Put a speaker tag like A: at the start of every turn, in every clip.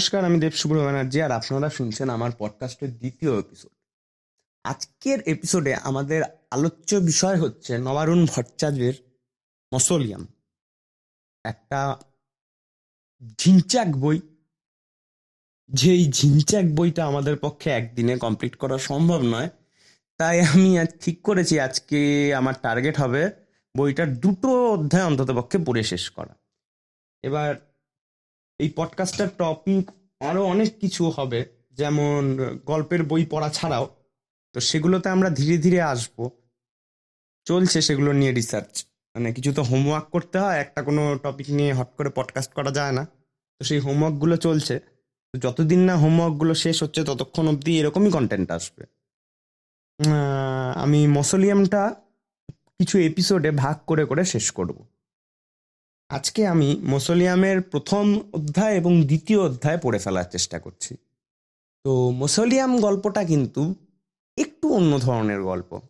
A: নমস্কার, আমি দেব ব্যানার্জি আর আপনারা শুনছেন আমার পডকাস্টের দ্বিতীয় এপিসোড আজকের এপিসোডে আমাদের আলোচ্য বিষয় হচ্ছে নবারুণ ভট্টাচার্যের মসোলিয়াম। একটা ঝিনচাক বই। যেই ঝিনচাক বইটা আমাদের পক্ষে একদিনে কমপ্লিট করা সম্ভব নয়, তাই আমি আজ ঠিক করেছি আজকে আমার টার্গেট হবে বইটার দুটো অধ্যায় অন্তত পক্ষে পড়ে শেষ করা। এবার এই পডকাস্টের টপিক আরও অনেক কিছু হবে, যেমন গল্পের বই পড়া ছাড়াও। তো সেগুলোতে আমরা ধীরে ধীরে আসব। চলছে সেগুলো নিয়ে রিসার্চ মানে কিছু তো হোমওয়ার্ক করতে হয়, একটা কোনো টপিক নিয়ে হট করে পডকাস্ট করা যায় না। তো সেই হোমওয়ার্কগুলো চলছে। তো যতদিন না হোমওয়ার্কগুলো শেষ হচ্ছে, ততক্ষণ অবধি এরকমই কন্টেন্ট আসবে। আমি মসোলিয়ামটা কিছু এপিসোডে ভাগ করে করে শেষ করব। আজকে আমি মোসোলিয়ামের প্রথম অধ্যায় এবং দ্বিতীয় অধ্যায় পড়ে ফেলার চেষ্টা করছি। তো মোসোলিয়াম গল্পটা কিন্তু একটু অন্য ধরনের গল্প।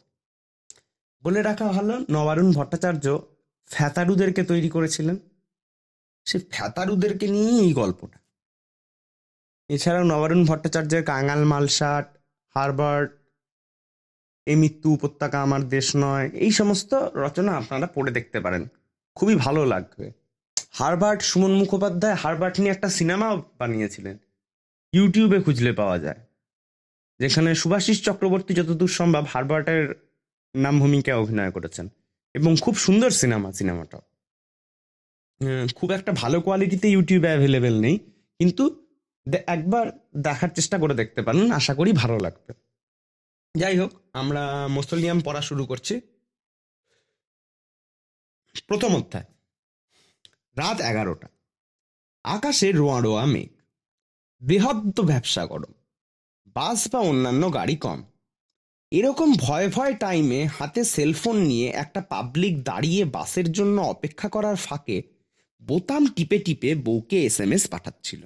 A: বলে রাখা ভালো, নবারুণ ভট্টাচার্য ফ্যাতারুদেরকে তৈরি করেছিলেন। সে ফ্যাতারুদেরকে নিয়েই এই গল্পটা। এছাড়াও নবারুণ ভট্টাচার্যের কাঙাল মালসাট, হারবার্ট এই মৃত্যু উপত্যকা আমার দেশ নয়, এই সমস্ত রচনা আপনারা পড়ে দেখতে পারেন। খুবই ভালো লাগবে। হারবার্ট সুমন মুখোপাধ্যায় হারবার্ট নিয়ে একটা সিনেমা বানিয়েছিলেন। ইউটিউবে খুঁজলে পাওয়া যায়। যেখানে সুভাষিস চক্রবর্তী যতদূর সম্ভব হারবার্টের নাম ভূমিকায় অভিনয় করেছেন। এবং খুব সুন্দর সিনেমা সিনেমাটা খুব একটা ভালো কোয়ালিটিতে ইউটিউবে অ্যাভেলেবেল নেই। কিন্তু একবার দেখার চেষ্টা করে দেখতে পারেন। আশা করি ভালো লাগবে। যাই হোক, আমরা মোসোলিয়াম পড়া শুরু করছি। প্রথম অধ্যায়। রাত এগারোটা। আকাশে রোয়া রোয়া মেঘ। বৃহত্ত ব্যবসা গরম। বাস বা অন্যান্য গাড়ি কম। এরকম ভয় ভয় টাইমে হাতে সেলফোন নিয়ে একটা পাবলিক দাঁড়িয়ে বাসের জন্য অপেক্ষা করার ফাঁকে বোতাম টিপে টিপে বউকে এস এম এস পাঠাচ্ছিল।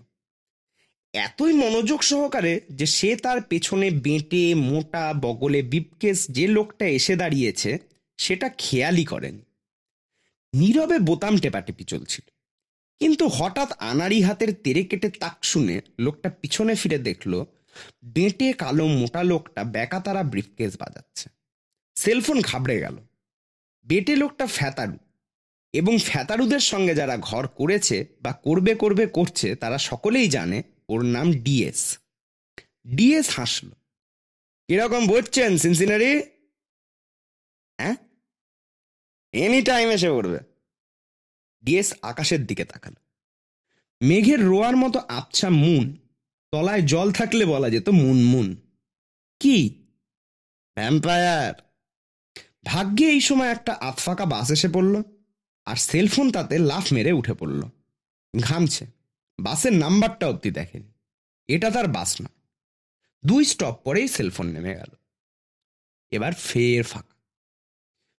A: এতই মনোযোগ সহকারে যে সে তার পেছনে বেঁটে, মোটা, বগলে, বিপকেস যে লোকটা এসে দাঁড়িয়েছে, সেটা খেয়ালই করেন। নীরবে বোতাম টেপাটেপি চলছিল। কিন্তু হঠাৎ আনাড়ি হাতের তেরে কেটে তাক শুনে লোকটা পিছনে ফিরে দেখল, বেঁটে কালো মোটা লোকটা বেকাতারা ব্রিফকেস বাজাচ্ছে। সেলফোন ঘাবড়ে গেল। বেটে লোকটা ফ্যাতারু এবং ফ্যাতারুদের সঙ্গে যারা ঘর করেছে বা করবে করবে করছে, তারা সকলেই জানে ওর নাম ডিএস। ডিএস হাসলো। কীরকম বুঝছেন সিনসিনারি? হ্যাঁ এনি টাইম এসে পড়বে। ডিএস আকাশের দিকে তাকালো। মেঘের রোয়ার মতো আবছা মুন, তলায় জল থাকলে বলা যেত মুন মুন। কি? ভ্যাম্পায়ার ভাগ্যে এই সময় একটা আতফাকা বাস এসে পড়ল, আর সেলফোন তাতে লাফ মেরে উঠে পড়ল। ঘামছে। বাসের নাম্বারটা অব্দি দেখেনি। এটা তার বাস না দুই স্টপ পরেই সেলফোন নেমে গেল। এবার ফের ফাঁকা।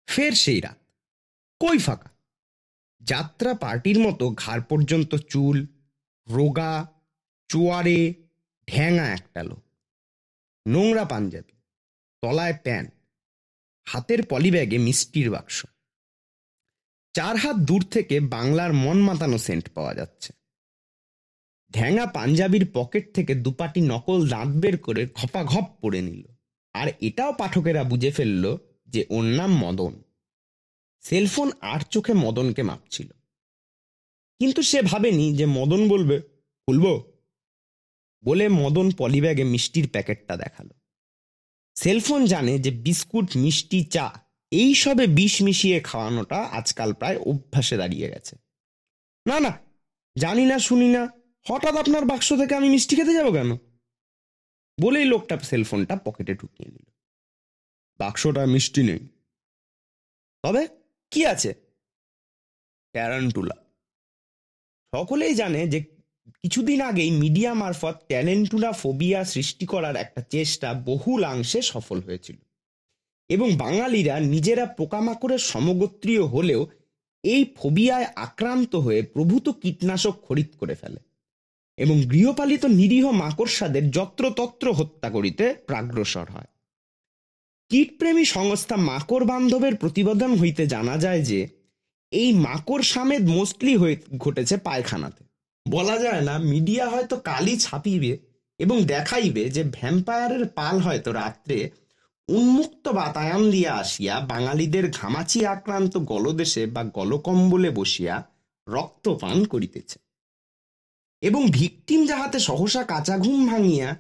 A: ফের সেই রাত। কই ফাঁকা? যাত্রা পার্টির মতো ঘাড় পর্যন্ত চুল, রোগা, চোয়ারে ঢ্যাঙা একটা লোক। নোংরা পাঞ্জাবি, তলায় প্যান্ট, হাতের পলিব্যাগে মিষ্টির বাক্স। চার হাত দূর থেকে বাংলার মন মাতানো সেন্ট পাওয়া যাচ্ছে। ঢ্যাঙা পাঞ্জাবির পকেট থেকে দুপাটি নকল দাঁত বের করে ঘপাঘপ পড়ে নিল। আর এটাও পাঠকেরা বুঝে ফেলল যে ওর নাম মদন। সেলফোন আর চোখে মদনকে মাপছিল। কিন্তু সে ভাবেনি যে মদন বলবে, খুলবো? বলে মদন পলিব্যাগে মিষ্টির প্যাকেটটা দেখাল। সেলফোন জানে যে বিস্কুট, মিষ্টি, চা, এই সবে বিষ মিশিয়ে খাওয়ানোটা আজকাল প্রায় অভ্যাসে দাঁড়িয়ে গেছে। না না, জানি না, শুনি না, হঠাৎ আপনার বাক্স থেকে আমি মিষ্টি খেতে যাব কেন? বলেই লোকটা সেলফোনটা পকেটে ঢুকিয়ে নিল। বাক্সটা মিষ্টি নেই। তবে? কি আছে? ট্যারান্টুলা সকলেই জানে যে কিছুদিন আগেই মিডিয়া মারফত ট্যালেন্টুলা ফোবিয়া সৃষ্টি করার একটা চেষ্টা বহুলাংশে সফল হয়েছিল। এবং বাঙালিরা নিজেরা পোকামাকড়ের সমগোত্রীয় হলেও এই ফোবিয়ায় আক্রান্ত হয়ে প্রভূত কীটনাশক খরিদ করে ফেলে এবং গৃহপালিত নিরীহ মাকড়সাদের যত্রতত্র হত্যা করিতে প্রাগ্রসর হয়। কীটপ্রেমী সংস্থা মাকড় বান্ধবের প্রতিবেদন হইতে জানা যায় যে, এই মাকড় সামেদ মোস্টলি হয়ে ঘটেছে পায়খানাতে। বলা যায় না, মিডিয়া হয়তো কালই ছাপিবে এবং দেখাইবে যে ভ্যাম্পায়ারের পাল হয়তো রাত্রে উন্মুক্ত বাতায়ন দিয়া আসিয়া বাঙালিদের ঘামাচি আক্রান্ত গলদেশে বা গলকম্বলে বসিয়া রক্তপান করিতেছে। এবং ভিকটিম যাহাতে সহসা কাঁচা ঘুম ভাঙিয়া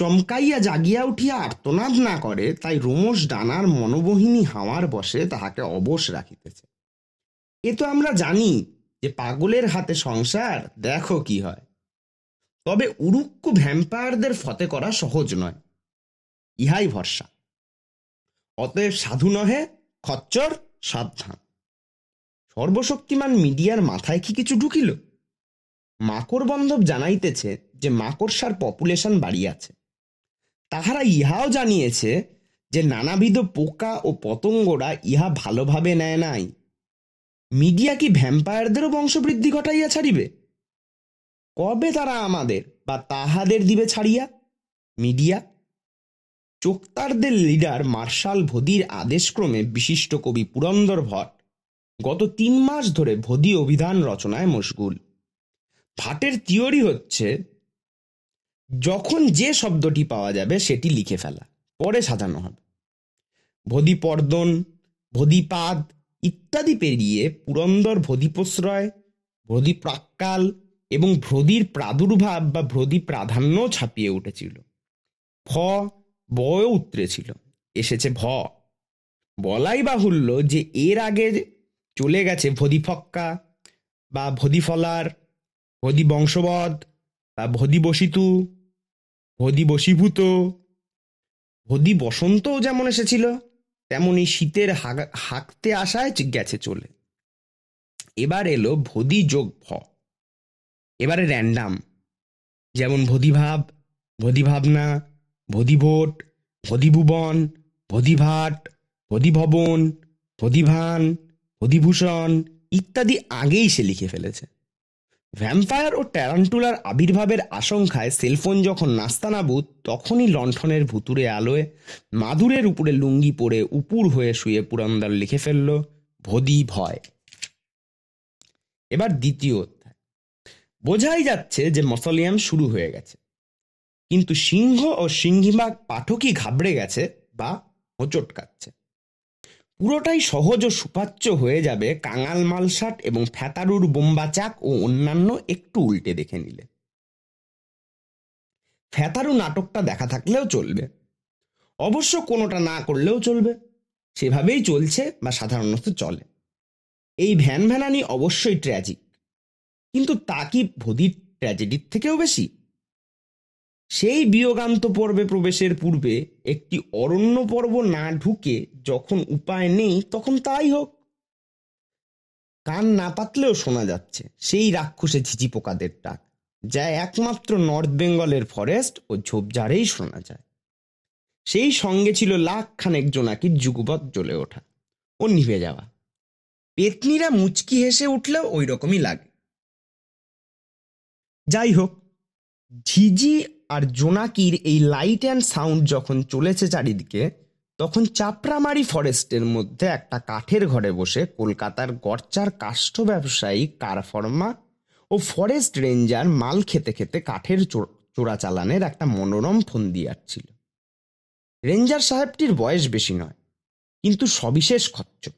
A: চমকাইয়া জাগিয়া উঠিয়া আর্তনাদ না করে, তাই রোমশ ডানার মনোবহিনী হাওয়ার বসে তাহাকে অবশ রাখিতেছে। এ তো আমরা জানি যে পাগলের হাতে সংসার, দেখো কি হয়। তবে উড়ুক্কু ভ্যাম্পায়ারদের ফতে করা সহজ নয়, ইহাই ভরসা। অতএব সাধু নহে, খচ্চর, সাবধান। সর্বশক্তিমান মিডিয়ার মাথায় কি কিছু ঢুকিল? মাকড় বন্ধব জানাইতেছে যে মাকড়সার পপুলেশন বাড়িয়াছে। তাহারা ইহাও জানিয়েছে যে নানাবিধ পোকা ও পতঙ্গরা ইহা ভালোভাবে নেয় নাই। মিডিয়া কি ভ্যাম্পায়ারদেরও বংশবৃদ্ধি ঘটাইয়া ছাড়িবে? কবে তারা আমাদের বা তাহাদের দিবে ছাড়িয়া? মিডিয়া? চোক্তারদের লিডার মার্শাল ভদির আদেশক্রমে বিশিষ্ট কবি পুরন্দর ভট্ট গত তিন মাস ধরে ভদি অভিধান রচনায় মশগুল। ভাটের থিওরি হচ্ছে যখন যে শব্দটি পাওয়া যাবে, সেটি লিখে ফেলা। পরে সাজানো হবে। ভদি পর্দন ভদিপাদ ইত্যাদি পেরিয়ে পুরন্দর ভদিপ্রশ্রয় ভ্রদি প্রাক্কাল এবং ভ্রদির প্রাদুর্ভাব বা ভ্রদি প্রাধান্য ছাপিয়ে উঠেছিল। ফ বয় উতরেছিল এসেছে ভ। বলাই বাহুল্য যে এর আগে চলে গেছে ভদিফক্কা বা ভদিফলার ভদি বংশবধ বা ভদি বসিতু ভদি বশীভূত। ভদি বসন্তও যেমন এসেছিল তেমনই শীতের হাঁকতে আসায় গেছে চলে। এবার এলো ভদি যোগ ভ। এবারে র্যান্ডাম যেমন ভদিভাব, ভদিভাবনা, ভদিভোট, ভদিভুবন, ভদিভাট, ভদিভবন, ভদিভান, ভদিভূষণ ইত্যাদি আগেই সে লিখে ফেলেছে। ভ্যাম্পায়ার ও ট্যারান্টুলার আবির্ভাবের আশঙ্কায় সেলফোন যখন নাস্তানাবুদ তখনই লণ্ঠনের ভুতুরে আলোয় মাদুরের উপরে লুঙ্গি পরে উপুর হয়ে শুয়ে পুরন্দর লিখে ফেলল, ভদি ভয়। এবার দ্বিতীয় অধ্যায়। বোঝাই যাচ্ছে যে মসলিয়াম শুরু হয়ে গেছে। কিন্তু সিংহ ও সিংহিবাগ পাঠকই ঘাবড়ে গেছে বা হোঁচট কাচ্ছে পুরোটাই সহজ ও সুপাচ্য হয়ে যাবে কাঙাল মালসাট এবং ফ্যাতারুর বোম্বাচাক ও অন্যান্য একটু উল্টে দেখে নিলে। ফ্যাতারু নাটকটা দেখা থাকলেও চলবে। অবশ্য কোনোটা না করলেও চলবে। সেভাবেই চলছে বা সাধারণত চলে। এই ভ্যান ভ্যানানি অবশ্যই ট্র্যাজিক কিন্তু তা কি ভদির ট্র্যাজেডির থেকেও বেশি? সেই বিয়োগান্ত পর্বে প্রবেশের পূর্বে একটি অরণ্য পর্ব না ঢুকে যখন উপায় নেই, তখন তাই হোক। কান না পাতলেও শোনা যাচ্ছে সেই রাক্ষসে ঝিঝি পোকাদের ডাক, যা একমাত্র নর্থ বেঙ্গলের ফরেস্ট ও ঝোপঝাড়েই শোনা যায়। সেই সঙ্গে ছিল লাখ খানেক জোনাকির যুগপথ জ্বলে ওঠা ও নিভে যাওয়া। পেতনিরা মুচকি হেসে উঠলেও ওই রকমই লাগে। যাই হোক, ঝিঝি আর জোনাকির এই লাইট অ্যান্ড সাউন্ড যখন চলেছে চারিদিকে, তখন চাপড়ামারি ফরেস্টের মধ্যে একটা কাঠের ঘরে বসে কলকাতার গরচার কাষ্ঠ ব্যবসায়ী, কারফর্মা ও ফরেস্ট রেঞ্জার মাল খেতে খেতে কাঠের চোরাচালানের একটা মনোরম ফন্দি ছিল। রেঞ্জার সাহেবটির বয়স বেশি নয়, কিন্তু সবিশেষ খচ্চর।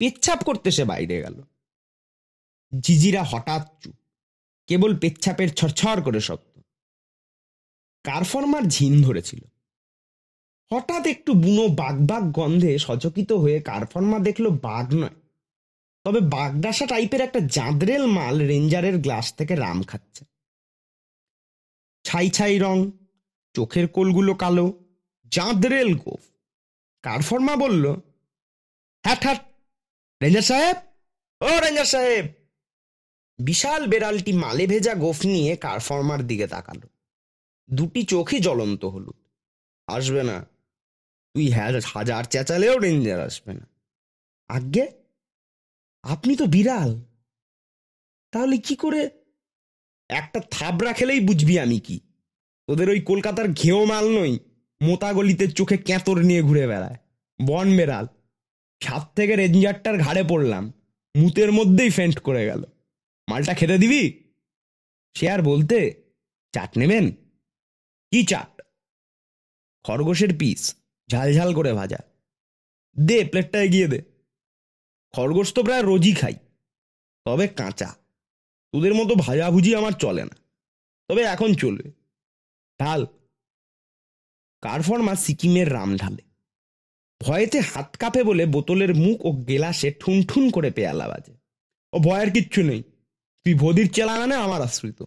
A: পেচ্ছাপ করতে সে বাইরে গেল। জিজিরা হঠাৎ চুপ, কেবল পেচ্ছাপের ছড়ছড় করে শব্দ কারফর্মার ঝিন ধরেছিল। হঠাৎ একটু বুনো বাঘ বাঘ গন্ধে সচকিত হয়ে কারফর্মা দেখল বাঘ নয়। তবে বাগডাসা টাইপের একটা জাঁদরেল মাল রেঞ্জারের গ্লাস থেকে রাম খাচ্ছে। ছাই ছাই রং, চোখের কোলগুলো কালো, জাঁদরেল গোফ। কারফর্মা বলল? Hat hat. রেঞ্জার সাহেব? ও রেঞ্জার সাহেব! বিশাল বেড়ালটি মালে ভেজা গোফ নিয়ে কারফর্মার দিকে তাকালো। দুটি চোখই জ্বলন্ত হলুদ। আসবে না। তুই হ্যাঁ হাজার চেঁচালেও রেঞ্জার আসবে না। আজ্ঞে, আপনি তো বিড়াল। তাহলে কি করে? একটা থাবড়া খেলেই বুঝবি আমি কি। তোদের ওই কলকাতার ঘেও মাল নই মোতা গলিতে চোখে ক্যাঁতর নিয়ে ঘুরে বেড়ায়। বন বেড়াল। ছাদ থেকে রেঞ্জারটার ঘাড়ে পড়লাম। মুতের মধ্যেই ফেন্ট করে গেল। মালটা খেতে দিবি? সে আর বলতে, চাট নেবেন? কি চাট? খরগোশের পিস, ঝাল ঝাল করে ভাজা। দে প্লেটটা এগিয়ে দে। খরগোশ তো প্রায় রোজই খাই। তবে কাঁচা। তোদের মতো ভাজাভুজি আমার চলে না। তবে এখন চলবে। ঢাল। কারফর্মা সিকিমের রাম ঢালে। ভয়েতে হাত কাঁপে বলে বোতলের মুখ ও গেলাসে ঠুন ঠুন করে পেয়ালা বাজে। ও ভয়ের কিচ্ছু নেই। তুই ভদির চেলা মানে আমার আশ্রিত।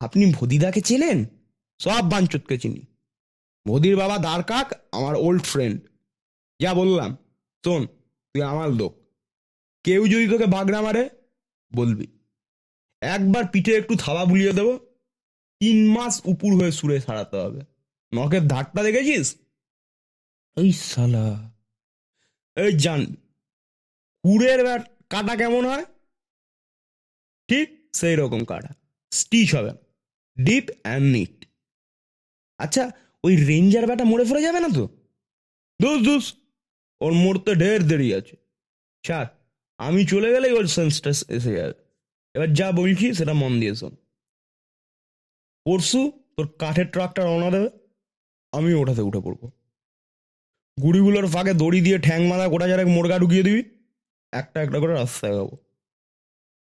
A: আপনি ভদিদাকে চেনেন? সব বাঞ্চুতকে চিনি। ভদির বাবা দ্বারকাক আমার ওল্ড ফ্রেন্ড যা বললাম, শোন, তুই আমার লোক। কেউ যদি তোকে বাগড়া মারে, বলবি। একবার পিঠে একটু থাবা বুলিয়ে দেবো, তিন মাস উপুর হয়ে সুরে সারাতে হবে। নখের ধারটা দেখেছিস? এই সালা এই জান, কুড়ের ব্যাট কাটা কেমন হয়? ঠিক সেই রকম কাটা। স্টিচ হবে। Deep and neat. আচ্ছা ওই রেঞ্জার ব্যাটা মরে ফেলে যাবে না তো? দোস দোস। ওর মরতে ঢের দেরি আছে। ছাড়, আমি চলে গেলেই ওর সেন্সটা এসে যাবে। এবার যা বলছি সেটা মন দিয়ে শোন। পরশু তোর কাঠের ট্রাকটা রওনা দেবে, আমি ওটাতে উঠে পড়ব। গুড়িগুলোর ফাঁকে দড়ি দিয়ে ঠ্যাং মাথা গোটা যারা মোরগা ঢুকিয়ে দিবি, একটা একটা করে রাস্তায় গাবো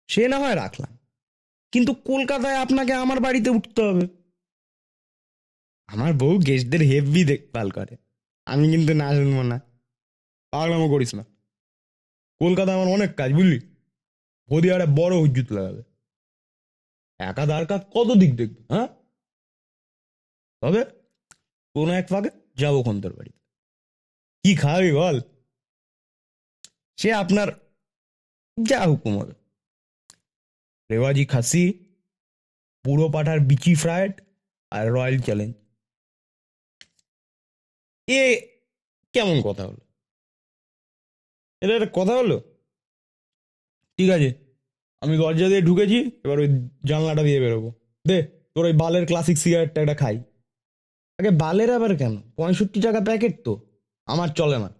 A: সে না হয় রাখলাম, কিন্তু কলকাতায় আপনাকে আমার বাড়িতে উঠতে হবে। আমার বউ গেস্টদের হেভি দেখভাল করে। আমি কিন্তু না শুনব না। পাগলামো করিস না। কলকাতা আমার অনেক কাজ, বুঝলি? বদি আরে বড় হুজ্জুত লাগাবে। একা দাঁড় কাজ কত দিক দেখবে হ্যাঁ? তবে কোনো এক ফাঁকে যাব কোন তোর বাড়িতে। কি খাবি বল? সে আপনার যা হুকুম হবে। রেওয়াজি খাসি, পুরো পাঠার বিচি ফ্রাইড আর রয়্যাল চ্যালেঞ্জ। এ কেমন কথা হলো? এটা একটা কথা হলো? ঠিক আছে, আমি দরজা দিয়ে ঢুকেছি, এবার ওই জানলাটা দিয়ে বেরোবো। দে, তোর ওই বালের ক্লাসিক সিগারেটটা একটা খাই। আগে বালের আবার কেন? পঁয়ষট্টি টাকা প্যাকেট তো। আমার চলে না।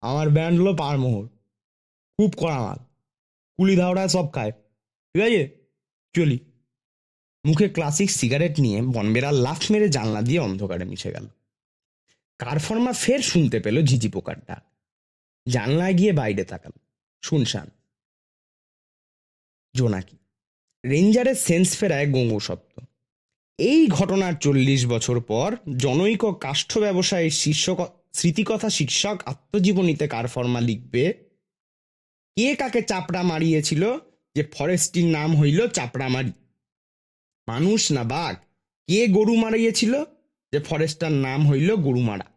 A: আমার ব্যান্ড হলো পারমোহর খুব কড়া মাল। কুলি ধাওড়ায় সব খায়। ঠিক আছে? চলি। মুখে ক্লাসিক সিগারেট নিয়ে বনবেরা লাফ মেরে জানলা দিয়ে অন্ধকারে মিশে গেল। কারফর্মা ফের শুনতে পেল ঝিঝি পোকার ডাক জানলায় গিয়ে বাইরে তাকাল। শুনশান। জোনাকি। রেঞ্জারের সেন্স ফেরায় গঙ্গু শব্দ। এই ঘটনার চল্লিশ বছর পর জনৈক কাষ্ঠ ব্যবসায়ী শীর্ষ স্মৃতিকথা শীর্ষক আত্মজীবনীতে কারফর্মা লিখবে? কে কাকে চাপড়া মারিয়েছিল? যে ফরেস্টটির নাম হইল চাপড়ামারি। মানুষ না বাঘ? কে গরু মারিয়েছিল? যে ফরেস্টটার নাম হইল গরুমারা।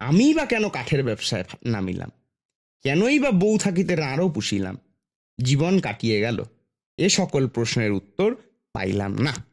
A: আমি বা কেন কাঠের ব্যবসায় নামিলাম? কেনই বা বউ থাকিতে আরও পুষিলাম? জীবন কাটিয়ে গেল। এ সকল প্রশ্নের উত্তর পাইলাম না।